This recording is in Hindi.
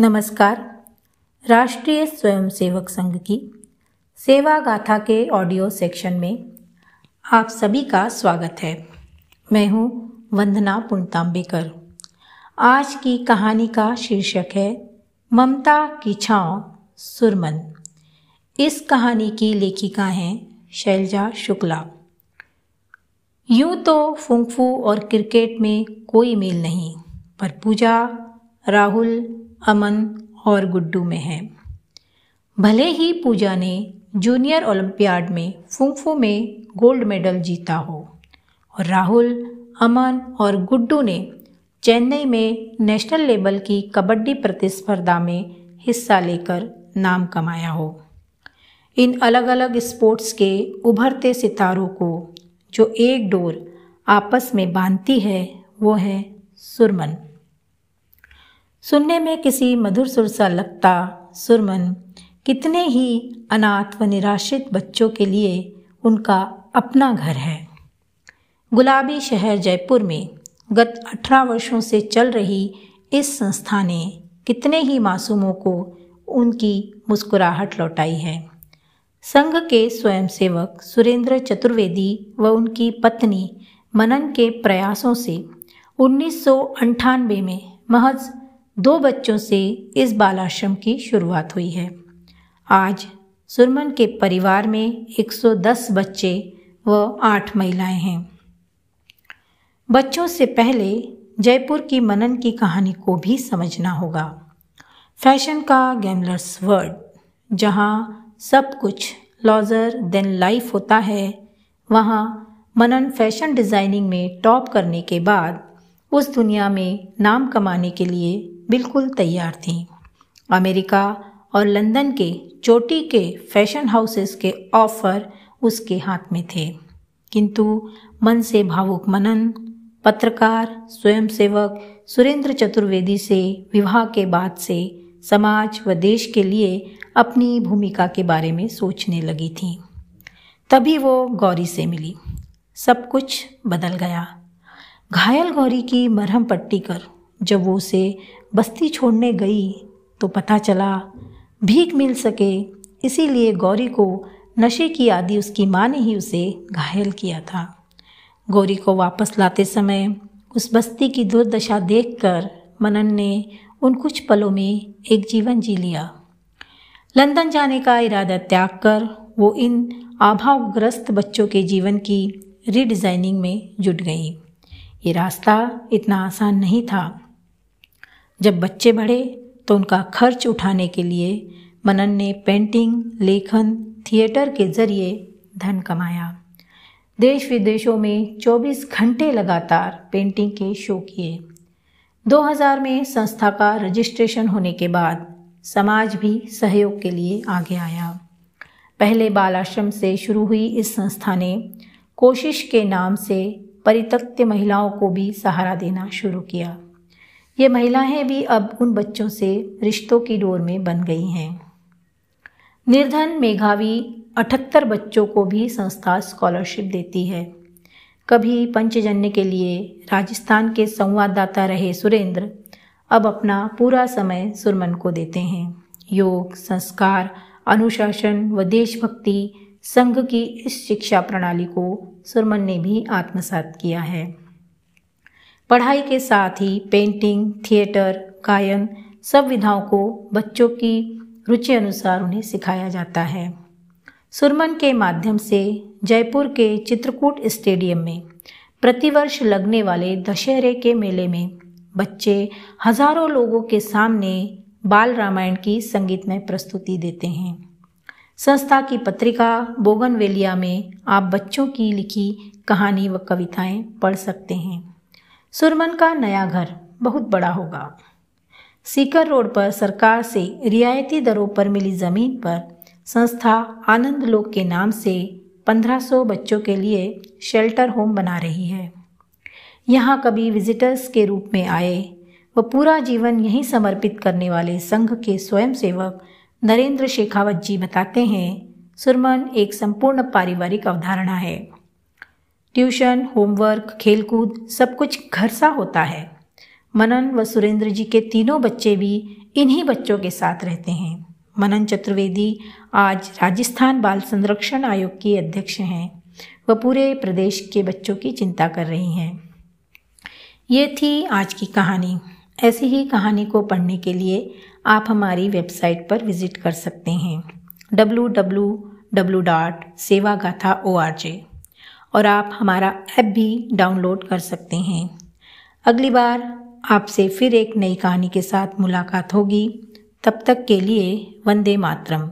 नमस्कार। राष्ट्रीय स्वयंसेवक संघ की सेवा गाथा के ऑडियो सेक्शन में आप सभी का स्वागत है। मैं हूँ वंदना पुणतांबेकर आज की कहानी का शीर्षक है, ममता की छाँव, सुरमन। इस कहानी की लेखिका हैं शैलजा शुक्ला। यूँ तो फुंगफू और क्रिकेट में कोई मेल नहीं, पर पूजा, राहुल अमन और गुड्डू में है। भले ही पूजा ने जूनियर ओलंपियाड में फुंगफू में गोल्ड मेडल जीता हो और राहुल, अमन और गुड्डू ने चेन्नई में नेशनल लेवल की कबड्डी प्रतिस्पर्धा में हिस्सा लेकर नाम कमाया हो। इन अलग अलग स्पोर्ट्स के उभरते सितारों को जो एक डोर आपस में बांधती है, वो है सुरमन। सुनने में किसी मधुर सुर सा लगता, सुरमन, कितने ही अनाथ व निराश्रित बच्चों के लिए उनका अपना घर है। गुलाबी शहर जयपुर में गत अठारह वर्षों से चल रही इस संस्था ने कितने ही मासूमों को उनकी मुस्कुराहट लौटाई है। संघ के स्वयंसेवक सुरेंद्र चतुर्वेदी व उनकी पत्नी मनन के प्रयासों से उन्नीस में महज दो बच्चों से इस बालाश्रम की शुरुआत हुई है। आज सुरमन के परिवार में 110 बच्चे व आठ महिलाएँ हैं। बच्चों से पहले जयपुर की मनन की कहानी को भी समझना होगा। फ़ैशन का गैमलर्स वर्ड, जहाँ सब कुछ लॉजर देन लाइफ होता है, वहाँ मनन फ़ैशन डिज़ाइनिंग में टॉप करने के बाद उस दुनिया में नाम कमाने के लिए बिल्कुल तैयार थी। अमेरिका और लंदन के चोटी के फ़ैशन हाउसेस के ऑफ़र उसके हाथ में थे। किंतु मन से भावुक मनन, पत्रकार, स्वयंसेवक, सुरेंद्र चतुर्वेदी से विवाह के बाद से समाज व देश के लिए अपनी भूमिका के बारे में सोचने लगी थी। तभी वो गौरी से मिली। सब कुछ बदल गया। घायल गौरी की मरहम पट्टी कर जब वो उसे बस्ती छोड़ने गई तो पता चला भीख मिल सके, इसीलिए गौरी को नशे की आदि उसकी माँ ने ही उसे घायल किया था। गौरी को वापस लाते समय उस बस्ती की दुर्दशा देखकर मनन ने उन कुछ पलों में एक जीवन जी लिया। लंदन जाने का इरादा त्याग कर वो इन अभावग्रस्त बच्चों के जीवन की रीडिज़ाइनिंग में जुट गई। ये रास्ता इतना आसान नहीं था। जब बच्चे बढ़े तो उनका खर्च उठाने के लिए मनन ने पेंटिंग, लेखन, थिएटर के ज़रिए धन कमाया। देश विदेशों में 24 घंटे लगातार पेंटिंग के शो किए। 2000 में संस्था का रजिस्ट्रेशन होने के बाद समाज भी सहयोग के लिए आगे आया। पहले बाल आश्रम से शुरू हुई इस संस्था ने कोशिश के नाम से परित्यक्त महिलाओं को भी सहारा देना शुरू किया। ये महिलाएँ भी अब उन बच्चों से रिश्तों की डोर में बन गई हैं। निर्धन मेघावी अठहत्तर बच्चों को भी संस्था स्कॉलरशिप देती है। कभी पंचजन्य के लिए राजस्थान के संवाददाता रहे सुरेंद्र अब अपना पूरा समय सुरमन को देते हैं। योग, संस्कार, अनुशासन व देशभक्ति संघ की इस शिक्षा प्रणाली को सुरमन ने भी आत्मसात किया है। पढ़ाई के साथ ही पेंटिंग, थिएटर, गायन सब विधाओं को बच्चों की रुचि अनुसार उन्हें सिखाया जाता है। सुरमन के माध्यम से जयपुर के चित्रकूट स्टेडियम में प्रतिवर्ष लगने वाले दशहरे के मेले में बच्चे हज़ारों लोगों के सामने बाल रामायण की संगीतमय प्रस्तुति देते हैं। संस्था की पत्रिका बोगनवेलिया में आप बच्चों की लिखी कहानी व कविताएँ पढ़ सकते हैं। सुरमन का नया घर बहुत बड़ा होगा। सीकर रोड पर सरकार से रियायती दरों पर मिली ज़मीन पर संस्था आनंद लोक के नाम से 1500 बच्चों के लिए शेल्टर होम बना रही है। यहाँ कभी विजिटर्स के रूप में आए व पूरा जीवन यहीं समर्पित करने वाले संघ के स्वयंसेवक नरेंद्र शेखावत जी बताते हैं, सुरमन एक संपूर्ण पारिवारिक अवधारणा है। ट्यूशन, होमवर्क, खेलकूद, सब कुछ घर सा होता है। मनन व सुरेंद्र जी के तीनों बच्चे भी इन्हीं बच्चों के साथ रहते हैं। मनन चतुर्वेदी आज राजस्थान बाल संरक्षण आयोग की अध्यक्ष हैं वह पूरे प्रदेश के बच्चों की चिंता कर रही हैं। ये थी आज की कहानी। ऐसी ही कहानी को पढ़ने के लिए आप हमारी वेबसाइट पर विज़िट कर सकते हैं। डब्लू डब्लू डब्लू डॉट सेवा गाथा ओ आर जे और आप हमारा ऐप भी डाउनलोड कर सकते हैं। अगली बार आपसे फिर एक नई कहानी के साथ मुलाकात होगी। तब तक के लिए वंदे मातरम।